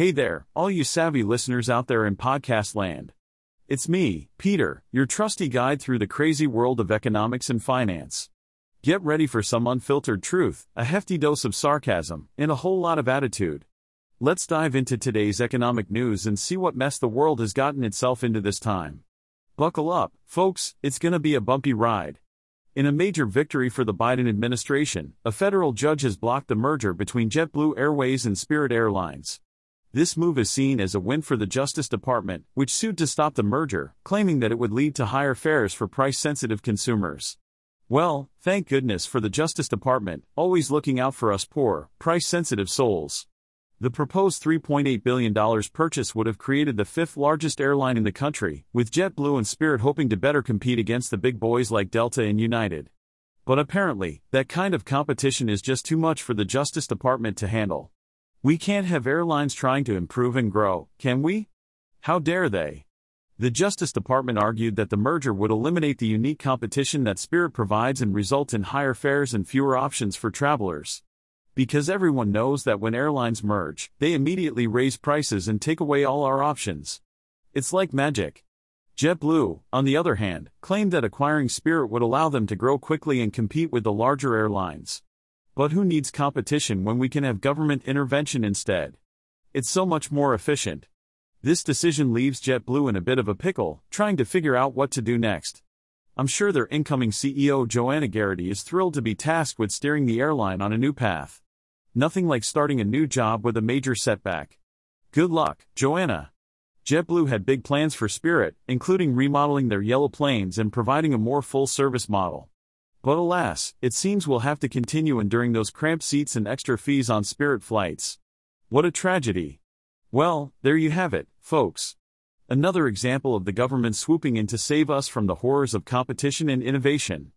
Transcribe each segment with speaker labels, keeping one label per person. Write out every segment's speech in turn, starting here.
Speaker 1: Hey there, all you savvy listeners out there in podcast land. It's me, Peter, your trusty guide through the crazy world of economics and finance. Get ready for some unfiltered truth, a hefty dose of sarcasm, and a whole lot of attitude. Let's dive into today's economic news and see what mess the world has gotten itself into this time. Buckle up, folks, it's gonna be a bumpy ride. In a major victory for the Biden administration, a federal judge has blocked the merger between JetBlue Airways and Spirit Airlines. This move is seen as a win for the Justice Department, which sued to stop the merger, claiming that it would lead to higher fares for price sensitive consumers. Well, thank goodness for the Justice Department, always looking out for us poor, price sensitive souls. The proposed $3.8 billion purchase would have created the fifth largest airline in the country, with JetBlue and Spirit hoping to better compete against the big boys like Delta and United. But apparently, that kind of competition is just too much for the Justice Department to handle. We can't have airlines trying to improve and grow, can we? How dare they? The Justice Department argued that the merger would eliminate the unique competition that Spirit provides and result in higher fares and fewer options for travelers. Because everyone knows that when airlines merge, they immediately raise prices and take away all our options. It's like magic. JetBlue, on the other hand, claimed that acquiring Spirit would allow them to grow quickly and compete with the larger airlines. But who needs competition when we can have government intervention instead? It's so much more efficient. This decision leaves JetBlue in a bit of a pickle, trying to figure out what to do next. I'm sure their incoming CEO Joanna Geraghty is thrilled to be tasked with steering the airline on a new path. Nothing like starting a new job with a major setback. Good luck, Joanna. JetBlue had big plans for Spirit, including remodeling their yellow planes and providing a more full service model. But alas, it seems we'll have to continue enduring those cramped seats and extra fees on Spirit flights. What a tragedy. Well, there you have it, folks. Another example of the government swooping in to save us from the horrors of competition and innovation.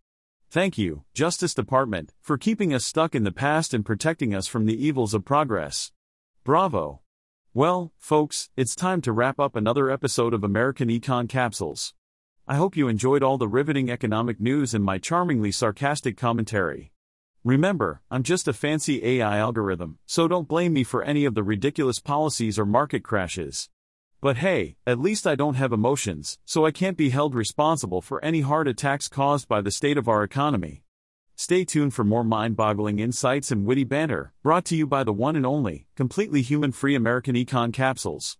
Speaker 1: Thank you, Justice Department, for keeping us stuck in the past and protecting us from the evils of progress. Bravo. Well, folks, it's time to wrap up another episode of American Econ Capsules. I hope you enjoyed all the riveting economic news and my charmingly sarcastic commentary. Remember, I'm just a fancy AI algorithm, so don't blame me for any of the ridiculous policies or market crashes. But hey, at least I don't have emotions, so I can't be held responsible for any heart attacks caused by the state of our economy. Stay tuned for more mind boggling insights and witty banter, brought to you by the one and only, completely human free American Econ Capsules.